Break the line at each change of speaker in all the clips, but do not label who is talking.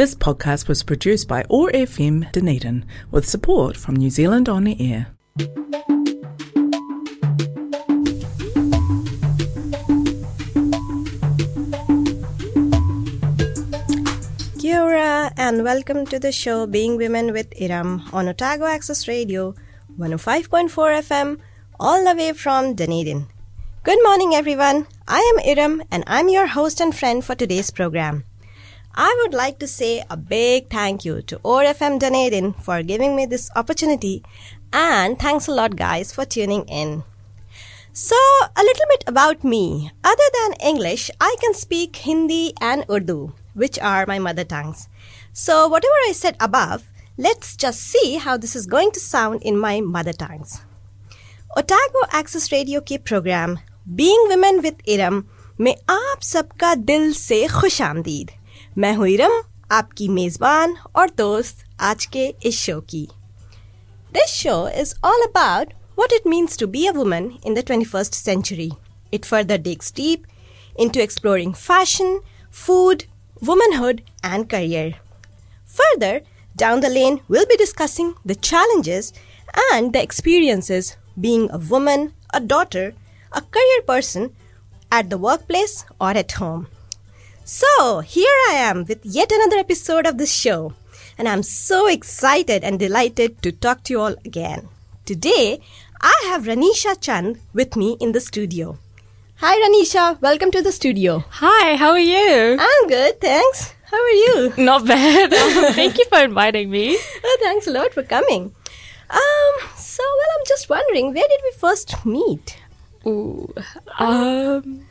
This podcast was produced by OAR FM Dunedin with support from New Zealand On the Air.
Kia ora and welcome to the show Being Women with Iram on Otago Access Radio 105.4 FM all the way from Dunedin. Good morning everyone. I am Iram and I'm your host and friend for today's program. I would like to say a big thank you to OAR FM Dunedin for giving me this opportunity and thanks a lot guys for tuning in. So, a little bit about me. Other than English, I can speak Hindi and Urdu, which are my mother tongues. So, whatever I said above, let's just see how this is going to sound in my mother tongues. Otago Access Radio K program, Being Women with Iram, may aap सबका dil se खुश आमदीद मैं हूं इरम आपकी मेजबान और दोस्त आज के इस शो की This show is all about what it means to be a woman in the 21st century. It further digs deep into exploring fashion, food, womanhood, and career. Further, down the lane, we'll be discussing the challenges and the experiences being a woman, a daughter, a career person at the workplace or at home. So, here I am with yet another episode of this show, and I'm so excited and delighted to talk to you all again. Today, I have Ranisha Chand with me in the studio. Hi, Ranisha. Welcome to the studio.
Hi, how are you?
I'm good, thanks. How are you?
Not bad. Thank you for inviting me.
Oh, thanks a lot for coming. Um, so, well, I'm just wondering, where did we first meet?
Ooh, um,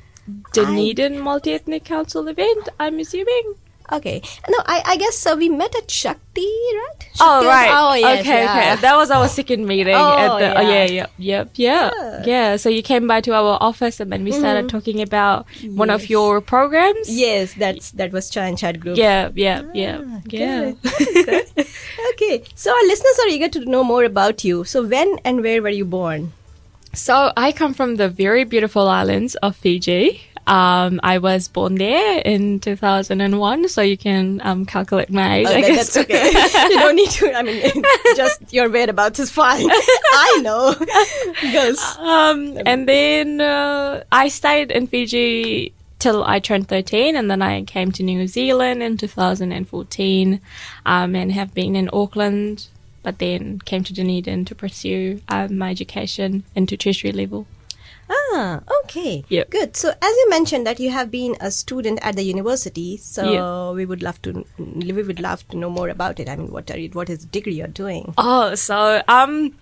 Dunedin Multi Ethnic Council event, I'm assuming.
Okay. No, I, I guess uh, we met at Shakti, right?
Oh,
Shakti-
right.
Oh, yes,
okay,
yeah.
okay. That was our second meeting.
Oh,
at the, oh,
yeah.
yeah, yep, yep, yeah.
Yeah.
Yeah, so you came by to our office and then we started talking about one of your programs.
Yes, that's that was Chan Chat Group.
Yeah, yeah, yeah, yeah.
Okay. So our listeners are eager to know more about you. So when and where were you born?
So I come from the very beautiful islands of Fiji. Um, I was born there in 2001, so you can um, calculate my age.
Oh,
I
that-
guess.
that's okay. you don't need to. I mean, just your whereabouts is fine. I know. Because
Um, and then uh, I stayed in Fiji till I turned 13, and then I came to New Zealand in 2014, um, and have been in Auckland, but then came to Dunedin to pursue um, my education into tertiary level.
ah, okay,
Yep.
good. So as you mentioned that you have been a student at the university, so
Yeah.
we would love to we would love to know more about it. I mean, what are you, what is the degree you're doing?
Oh, so um,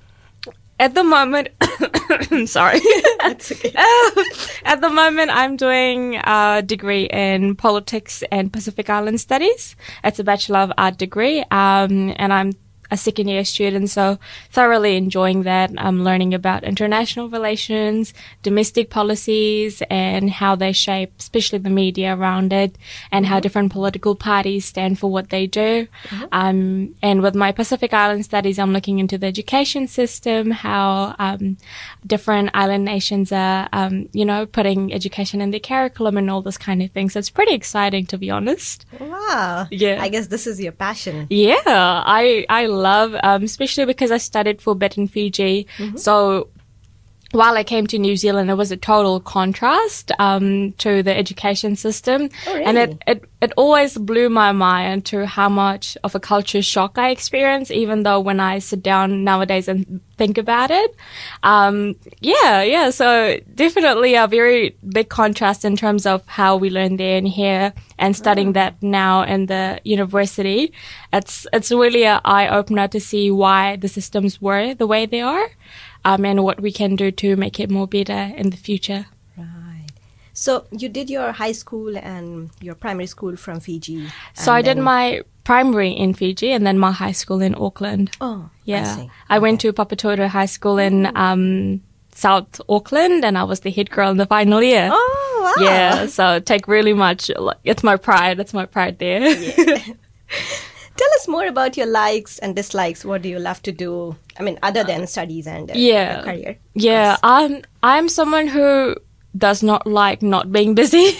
at the moment, sorry.
That's okay.
At the moment, I'm doing a degree in politics and Pacific Island studies. It's a Bachelor of Art degree, um, and I'm a second year student, so thoroughly enjoying that. I'm learning about international relations, domestic policies, and how they shape, especially the media around it, and how different political parties stand for what they do. Um, and with my Pacific Island studies, I'm looking into the education system, how um, different island nations are, um, you know, putting education in their curriculum and all this kind of thing. So it's pretty exciting, to be honest.
Wow.
Yeah.
I guess this is your passion.
Yeah, I I love, um, especially because I studied for a bit in Fiji. So while I came to New Zealand, it was a total contrast um, to the education system,
Oh,
and it, it it always blew my mind to how much of a culture shock I experienced. Even though when I sit down nowadays and think about it, um, yeah, yeah. So definitely a very big contrast in terms of how we learn there and here, and studying that now in the university. It's it's really an eye opener to see why the systems were the way they are um, and what we can do to make it more better in the future.
Right. So you did your high school and your primary school from Fiji.
So I did my primary in Fiji and then my high school in Auckland.
Oh,
yeah.
I.
I went to Papatoetoe High School in um, South Auckland and I was the head girl in the final year.
Oh, wow.
Yeah, so take really much. It's my pride. It's my pride there.
Tell us more about your likes and dislikes. What do you love to do? I mean, other than studies and uh,
yeah.
career.
Yeah, I'm I'm someone who does not like not being busy.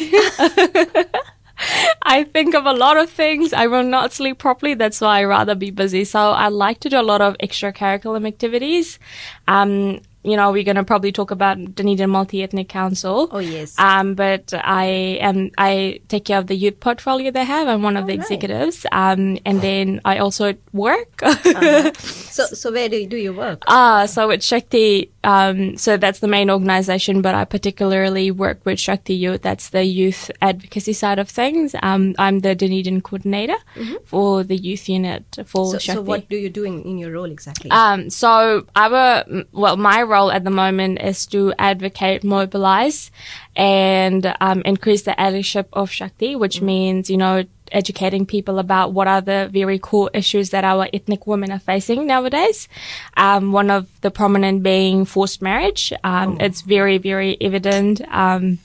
I think of a lot of things. I will not sleep properly. That's why I rather be busy. So I like to do a lot of extracurricular activities. Um, you know, we're going to probably talk about Dunedin Multi-Ethnic Council.
Oh, yes.
Um, but I am, I take care of the youth portfolio they have. I'm one of
Oh,
the
right.
executives. Um, and then I also work.
Uh-huh. So, so where do you do your work?
Ah, so it's Shakti. Um, so that's the main organization, but I particularly work with Shakti Youth. That's the youth advocacy side of things. Um, I'm the Dunedin coordinator for the youth unit for
Mm-hmm. So,
Shakti.
so what do you do in, in your role exactly?
Um, so our, well, my role at the moment is to advocate, mobilize, and um, increase the allyship of Shakti, which means, you know, educating people about what are the very core issues that our ethnic women are facing nowadays. Um, one of the prominent being forced marriage. Um, It's very, very evident. Um,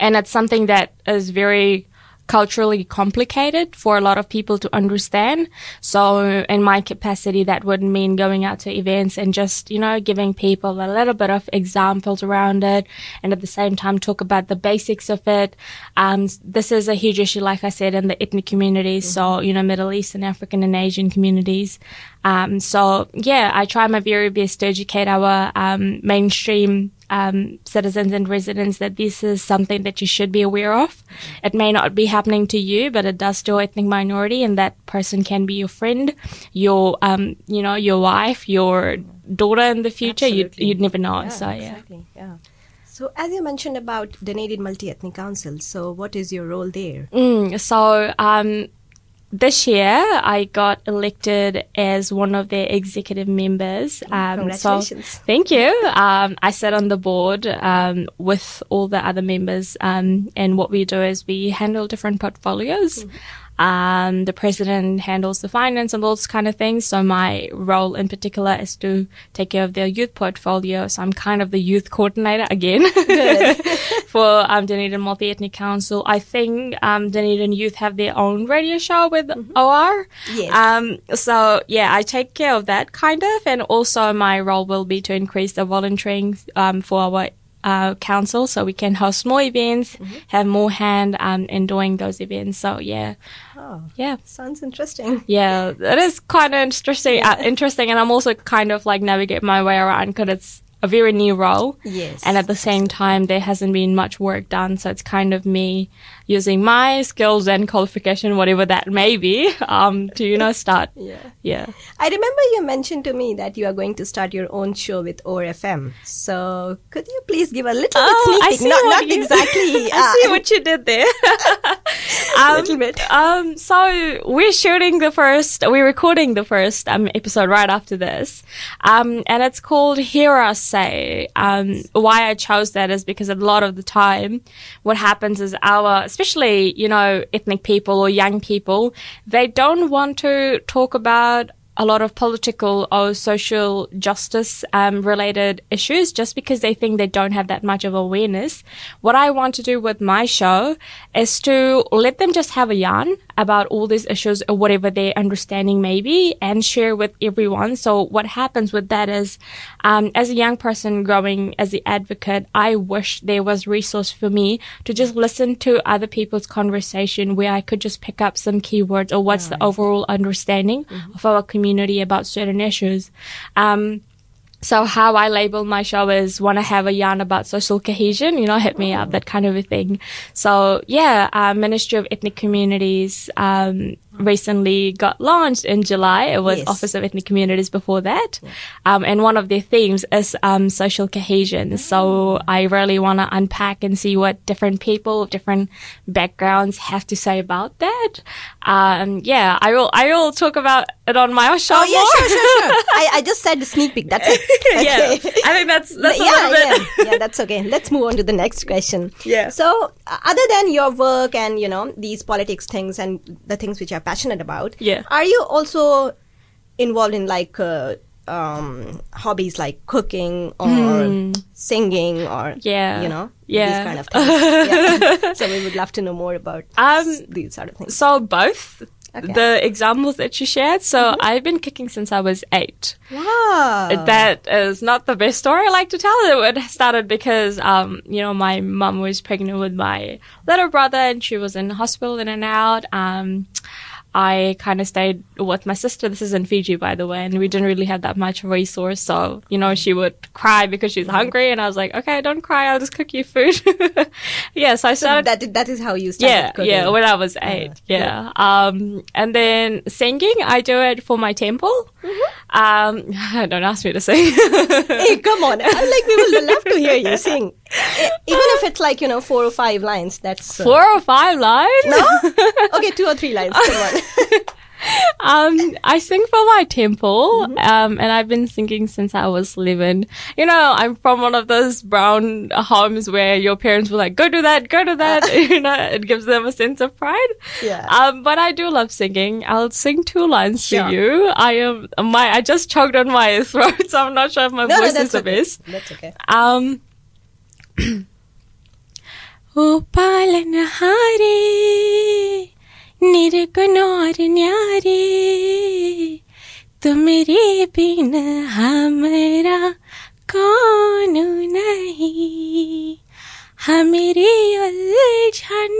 and it's something that is very culturally complicated for a lot of people to understand. So in my capacity, that would mean going out to events and just, you know, giving people a little bit of examples around it and at the same time talk about the basics of it. Um, this is a huge issue, like I said, in the ethnic communities. So, you know, Middle Eastern, African and Asian communities. Um, so yeah, I try my very best to educate our, um, mainstream um, citizens and residents that this is something that you should be aware of. It may not be happening to you, but it does to a ethnic minority, and that person can be your friend, your um, you know, your wife, your daughter in the future. You'd, you'd never know.
Yeah,
so yeah.
exactly. Yeah. So, as you mentioned about the Dunedin Multi-Ethnic Council, so what is your role there?
Mm, so um, this year I got elected as one of their executive members. Um,
Congratulations.
So thank you. Um, I sat on the board um, with all the other members, um, and what we do is we handle different portfolios. Um, the president handles the finance and those kind of things. So my role in particular is to take care of their youth portfolio. So I'm kind of the youth coordinator again for um, Dunedin Multi-Ethnic Council. I think um, Dunedin Youth have their own radio show with OR.
Yes.
Um, so yeah, I take care of that kind of, and also my role will be to increase the volunteering um, for our uh, council, so we can host more events, have more hand um, in doing those events. So yeah,
Oh,
yeah.
sounds interesting.
Yeah, it is kind of interesting. Uh, interesting, and I'm also kind of like navigate my way around because it's a very new role.
Yes.
And at the same time, there hasn't been much work done, so it's kind of me using my skills and qualification, whatever that may be, um, to you know start.
Yeah.
Yeah.
I remember you mentioned to me that you are going to start your own show with OAR FM. So, could you please give a little
Oh,
bit sneak
see
peek? Not, not
you-
exactly.
I see
uh,
what you did there. um,
Little bit.
Um, so we're shooting the first, we're recording the first um, episode right after this, um, and it's called "Hear Us Say." Um, why I chose that is because a lot of the time, what happens is our, especially you know, ethnic people or young people, they don't want to talk about a lot of political or social justice um, related issues just because they think they don't have that much of awareness. What I want to do with my show is to let them just have a yarn about all these issues or whatever their understanding may be and share with everyone. So what happens with that is, um, as a young person growing as the advocate, I wish there was resource for me to just listen to other people's conversation where I could just pick up some keywords or what's the overall understanding of our community about certain issues. Um, so how I label my show is want to have a yarn about social cohesion, you know, hit me up, that kind of a thing. So yeah, uh, Ministry of Ethnic Communities, um, recently got launched in July. It was
Yes.
Office of Ethnic Communities before that. Um, and one of their themes is, um, social cohesion. So I really want to unpack and see what different people, different backgrounds have to say about that. Um, yeah, I will, I will talk about it on my show
Oh, yeah,
more.
sure, sure, sure. I, I just said the sneak peek. That's it.
yeah, I think that's that's a
yeah, yeah, yeah, that's okay. Let's move on to the next question.
Yeah.
So, uh, other than your work and you know these politics things and the things which you're passionate about,
Yeah.
are you also involved in like uh, um, hobbies like cooking or singing or.
Yeah.
you know
Yeah.
these kind of things? yeah. So we would love to know more about
Um,
these sort of things.
So both.
Okay.
the examples that you shared. So I've been cooking since I was eight.
Wow.
That is not the best story I like to tell. It started because, um, you know, my mum was pregnant with my little brother and she was in hospital in and out. Um, I kind of stayed with my sister. This is in Fiji, by the way, and we didn't really have that much resource. So, you know, she would cry because she's hungry, and I was like, okay, don't cry. I'll just cook you food. yeah, so I
so
started
that that is how you started
yeah,
cooking.
yeah, when I was eight. yeah. Um, and then singing, I do it for my temple. Um, don't ask me to sing.
hey, come on! I'm like we will love to hear you sing, even if it's like you know four or five lines. That's uh,
Four or five lines.
No, okay. Two or three lines. Come on.
um, I sing for my temple, um, and I've been singing since I was 11. You know, I'm from one of those brown homes where your parents were like, go do that, go do that. you know, it gives them a sense of pride.
Yeah.
Um, but I do love singing. I'll sing two lines
Sure.
to you. I am, my, I just choked on my throat, so I'm not sure if my
no, no,
voice is
that's
the best.
That's okay.
Um, ओ पालनहारे निर्गुण और न्यारे तुमरे बिन हमरा कौन नहीं। हमारे उलझन,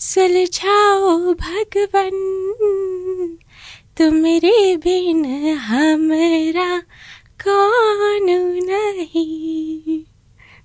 सुलझाओ भगवन तुमरे बिन हमरा कौन नहीं।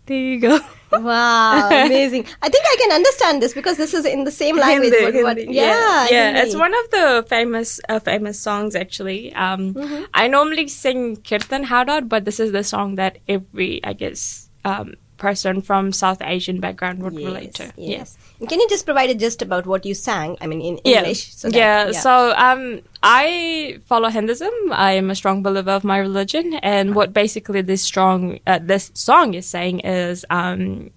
There you go.
Wow, amazing! I think I can understand this because this is in the same language.
Hindi,
what, what,
Hindi,
yeah,
yeah.
Hindi.
It's one of the famous, uh, famous songs actually. Um,
Mm-hmm.
I normally sing Kirtan Howdad, but this is the song that every, I guess, um, person from South Asian background would relate to.
Yes. And Can you just provide a gist about what you sang? I mean, in
Yeah.
English. So that-
yeah. So, um, I follow Hinduism. I am a strong believer of my religion, and what basically this strong, uh, this song is saying is, um,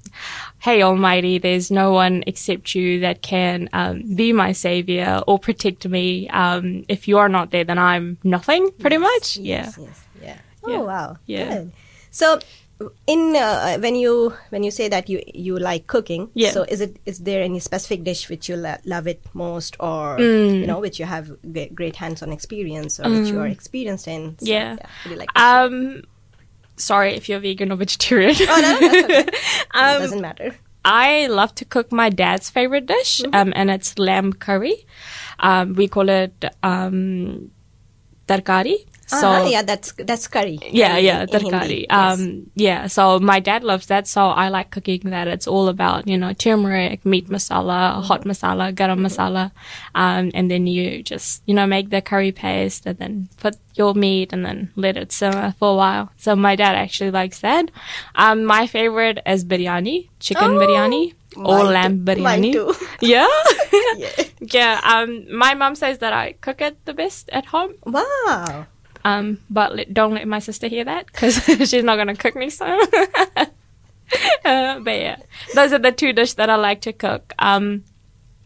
"Hey Almighty, there's no one except you that can um, be my savior or protect me. Um, if you are not there, then I'm nothing. Pretty much. Yeah.
Yes, yes, yeah. Oh
Yeah.
wow.
Yeah.
Good. So in uh, when you when you say that you you like cooking,
Yeah.
so is it is there any specific dish which you lo- love it most, or
Mm.
you know which you have great, great hands-on experience, or which you are experienced in? So,
Mm. Yeah.
You like?
Um, sorry if you're vegan or vegetarian.
oh no, that's okay.
um,
doesn't matter.
I love to cook my dad's favorite dish,
Mm-hmm.
um, and it's lamb curry. Um, we call it um, tarkari. So
uh yeah, that's that's curry.
yeah,
Curry
yeah,
in-
curry.
Yes.
Um, yeah. So my dad loves that, so I like cooking that. It's all about you know turmeric, meat masala, hot masala, garam masala, um, and then you just you know make the curry paste and then put your meat and then let it simmer for a while. So my dad actually likes that. Um, my favorite is biryani, chicken
Oh,
biryani or
mine
lamb
too- mine
biryani.
too.
Yeah.
Yeah.
yeah. Um, my mom says that I cook it the best at home.
Wow.
Um, but let, don't let my sister hear that because she's not gonna cook me some. uh, but yeah, those are the two dishes that I like to cook. Um,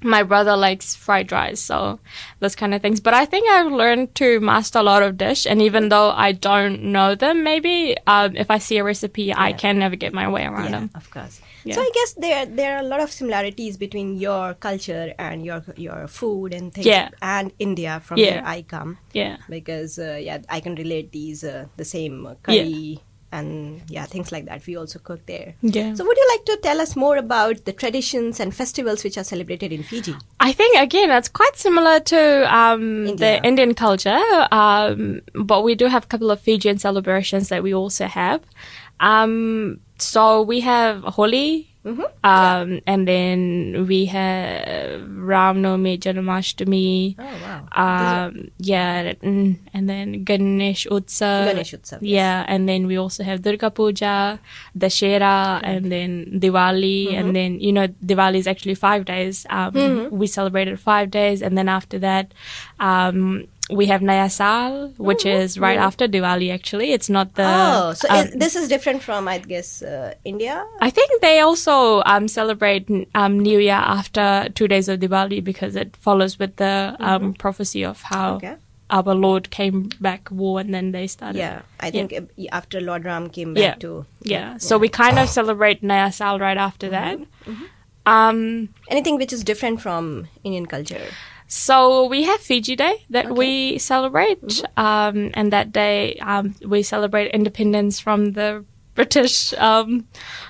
my brother likes fried rice, so those kind of things. But I think I've learned to master a lot of dish, and even though I don't know them, maybe um, if I see a recipe, I can never get my way around
Yeah,
them.
of course.
Yeah.
So I guess there there are a lot of similarities between your culture and your your food and things,
Yeah.
and India from
Yeah.
where I come,
Yeah,
because uh, yeah, I can relate these uh, the same curry and yeah things like that. We also cook there.
yeah.
So would you like to tell us more about the traditions and festivals which are celebrated in Fiji?
I think again that's quite similar to um,
India.
the Indian culture, um, but we do have a couple of Fijian celebrations that we also have. Um, so we have Holi,
Mm-hmm.
um, and then we have Ram Navami, Janmashtami.
Oh wow.
Um, yeah, and then Ganesh Utsav.
Ganesh Utsav, yes.
Yeah, and then we also have Durga Puja, Dashera, and then Diwali,
Mm-hmm.
and then you know Diwali is actually five days. Um, We celebrated five days, and then after that, um, we have Naya Sal, which is right after Diwali. Actually, it's not the.
oh, so
um,
is, this is different from I guess uh, India.
I think they also um, celebrate um, New Year after two days of Diwali because it follows with the um, prophecy of how
Okay.
our Lord came back war and then they started.
Yeah, I think uh, after Lord Ram came
Yeah.
back to
Yeah. So we kind of celebrate Naya Sal right after that. Um,
anything which is different from Indian culture.
So we have Fiji Day that we celebrate, um, and that day um, we celebrate independence from the British um,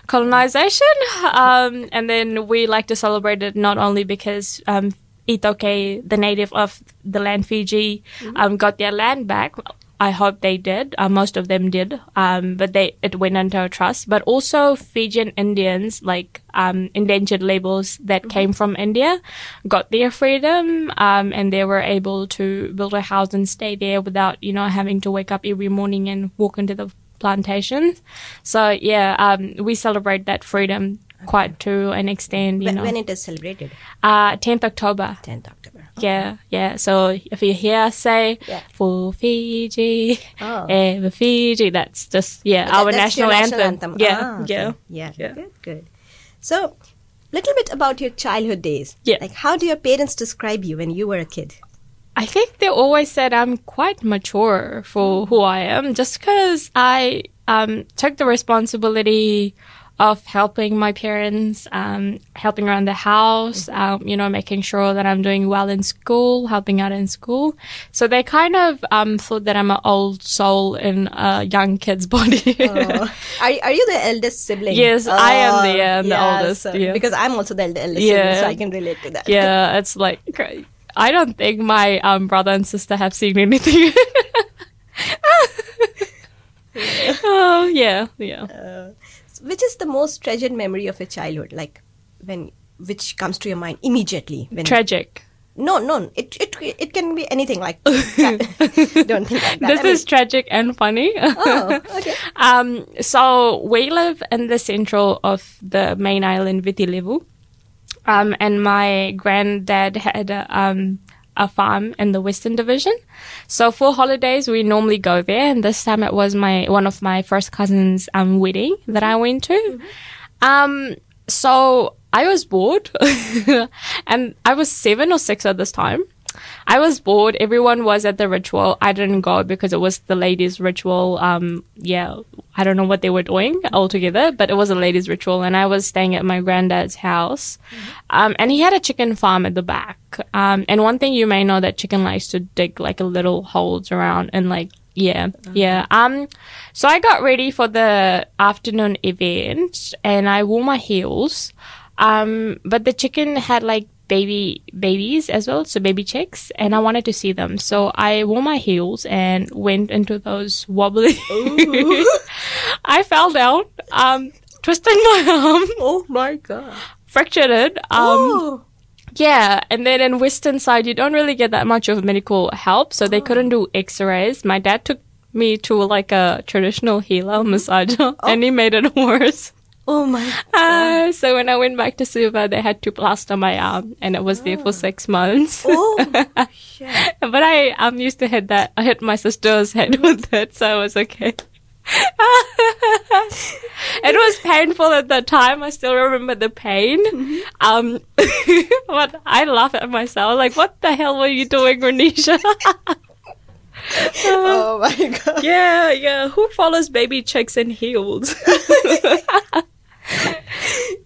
colonization, um, and then we like to celebrate it not only because um, iTaukei, the native of the land Fiji, um, got their land back. I hope they did. Uh, most of them did, um, but they it went into a trust. But also Fijian Indians, like um, indentured labourers that came from India, got their freedom, um, and they were able to build a house and stay there without you know having to wake up every morning and walk into the plantations. So yeah, um, we celebrate that freedom quite to an extent. You
When,
know,
when it is celebrated?
uh, 10th October.
10th October.
Yeah, yeah. So if you hear us say
Yeah.
for Fiji,
Oh.
eh, Fiji, that's just yeah
That-
our
your
national, anthem. Yeah,
Ah, okay.
yeah.
yeah,
Yeah.
Good, good. So, little bit about your childhood days.
Yeah.
Like, how do your parents describe you when you were a kid?
I think they always said I'm quite mature for who I am, just because I um, took the responsibility of helping my parents, um, helping around the house, um, you know, making sure that I'm doing well in school, helping out in school. So they kind of um, thought that I'm an old soul in a young kid's body.
Oh. are, are you the eldest sibling?
Yes, I am the,
Oh,
uh, the
yeah,
oldest,
so-
yeah.
Because I'm also the eld- eldest
Yeah.
sibling, so I can relate to that.
yeah, it's like I don't think my um, brother and sister have seen anything. oh yeah, yeah.
Uh, which is the most treasured memory of your childhood? Like, when which comes to your mind immediately? When
Tragic.
no, no, it it it can be anything. Like, don't think like that.
This
I mean-
is tragic and funny.
oh, okay.
um, so we live in the central of the main island, Viti Levu. Um, and my granddad had a, um, a farm in the Western Division. So for holidays, we normally go there. And this time it was my, one of my first cousin's, um, wedding that I went to. Um, so I was bored and I was seven or six at this time. I was bored. Everyone was at the ritual. I didn't go because it was the ladies' ritual. Um, yeah, I don't know what they were doing altogether, but it was a ladies' ritual, and I was staying at my granddad's house. Um, and he had a chicken farm at the back. Um, and one thing you may know that chicken likes to dig like a little holes around and like yeah, yeah. Um, so I got ready for the afternoon event, and I wore my heels. Um, but the chicken had like baby babies as well, so baby chicks, and I wanted to see them. So I wore my heels and went into those wobbly. I fell down, um, twisted my arm,
Oh my god.
fractured it. Um,
oh.
Yeah, and then in Western side, you don't really get that much of medical help, so they couldn't do X-rays. My dad took me to like a traditional healer massager, and he made it worse.
Oh my.
Uh, so when I went back to Suva, they had to plaster my arm, and it was there for six months.
Oh. shit.
but I um used to hit that. I hit my sister's head with it, so it was okay. it was painful at the time. I still remember the pain. Um, but I laugh at myself. Like, what the hell were you doing, Ranisha?
Oh my god.
yeah, yeah. Who follows baby chicks in heels?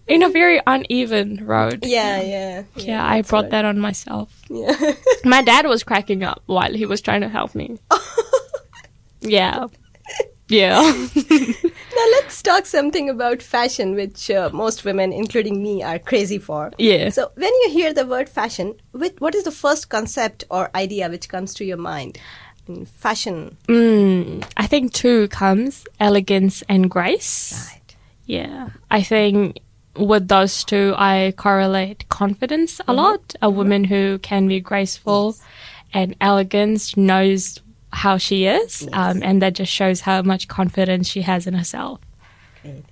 in a very uneven road.
Yeah, yeah.
Yeah, I brought that on myself.
Yeah.
My dad was cracking up while he was trying to help me. Yeah. Yeah.
Now let's talk something about fashion, which uh, most women, including me, are crazy for.
Yeah.
So when you hear the word fashion, which, what is the first concept or idea which comes to your mind? In fashion.
Mm, I think two comes elegance and grace.
Right.
Yeah. I think with those two, I correlate confidence a lot. A woman who can be graceful and elegant knows how she is. Um, and that just shows how much confidence she has in herself.
Great.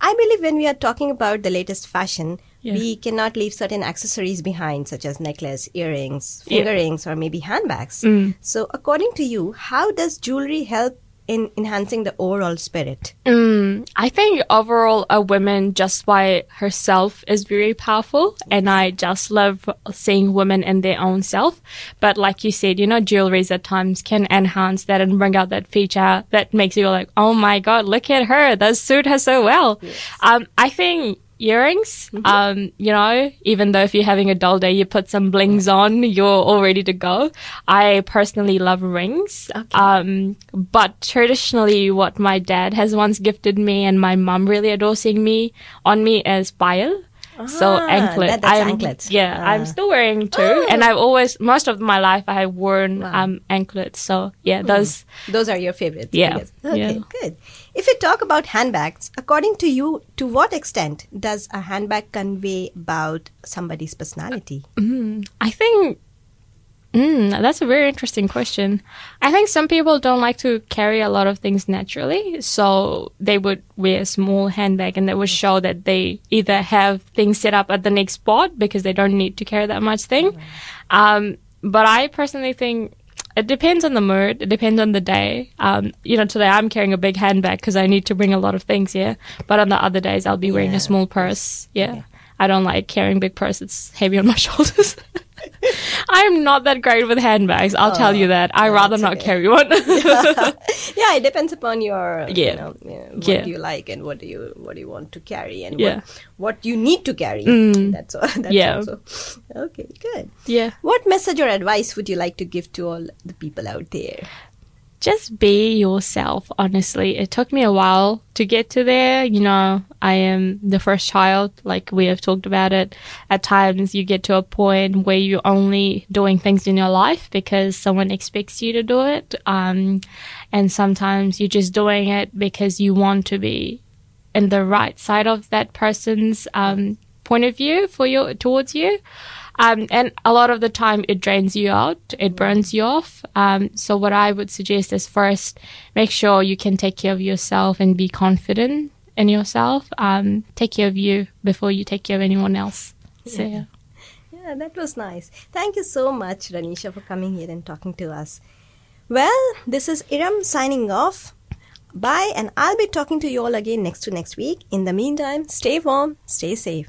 I believe when we are talking about the latest fashion,
Yeah.
we cannot leave certain accessories behind, such as necklace, earrings,
Yeah.
finger rings, or maybe handbags.
Mm.
So, according to you, how does jewelry help in enhancing the overall spirit?
Mm, I think overall a woman just by herself is very powerful and I just love seeing women in their own self. But like you said, you know, jewelries at times can enhance that and bring out that feature that makes you like, oh my god, look at her, that suit her so well. Um, I think earrings.
Mm-hmm.
Um, you know, even though if you're having a dull day, you put some blings on, you're all ready to go. I personally love rings.
Okay.
Um, but traditionally what my dad has once gifted me and my mum really adores seeing me on me is payal. So
Ah,
anklet.
that-
I'm,
anklets.
Yeah,
Ah.
I'm still wearing two, and I've always most of my life I have worn um anklets. So yeah, those
Those are your favorites.
Yeah.
Okay,
yeah.
good. If we talk about handbags, according to you, to what extent does a handbag convey about somebody's personality?
I think mm, that's a very interesting question. I think some people don't like to carry a lot of things naturally, so they would wear a small handbag and that would show that they either have things set up at the next spot because they don't need to carry that much thing. Um, but I personally think it depends on the mood. It depends on the day. Um, you know, today I'm carrying a big handbag because I need to bring a lot of things here. But on the other days, I'll be wearing
Yeah,
a small purse. Yeah. I don't like carrying big purse. It's heavy on my shoulders. I'm not that great with handbags. I'll tell you that. I rather
that's
not
okay.
carry one.
yeah, it depends upon your, you
Yeah.
know, what
Yeah.
you like and what do you what do you want to carry and
Yeah. Mm.
what what you need to carry. That's all. That's
Yeah.
also okay. Good.
yeah.
What message or advice would you like to give to all the people out there?
Just be yourself, honestly. It took me a while to get to there. You know, I am the first child, like we have talked about it. At times you get to a point where you're only doing things in your life because someone expects you to do it. Um, and sometimes you're just doing it because you want to be in the right side of that person's, um, point of view for you, towards you. Um, and a lot of the time it drains you out, it burns you off. Um, so what I would suggest is first make sure you can take care of yourself and be confident in yourself. Um, take care of you before you take care of anyone else. So yeah.
Yeah, that was nice. Thank you so much, Ranisha, for coming here and talking to us. Well, this is Iram signing off. Bye, and I'll be talking to you all again next to next week. In the meantime, stay warm, stay safe.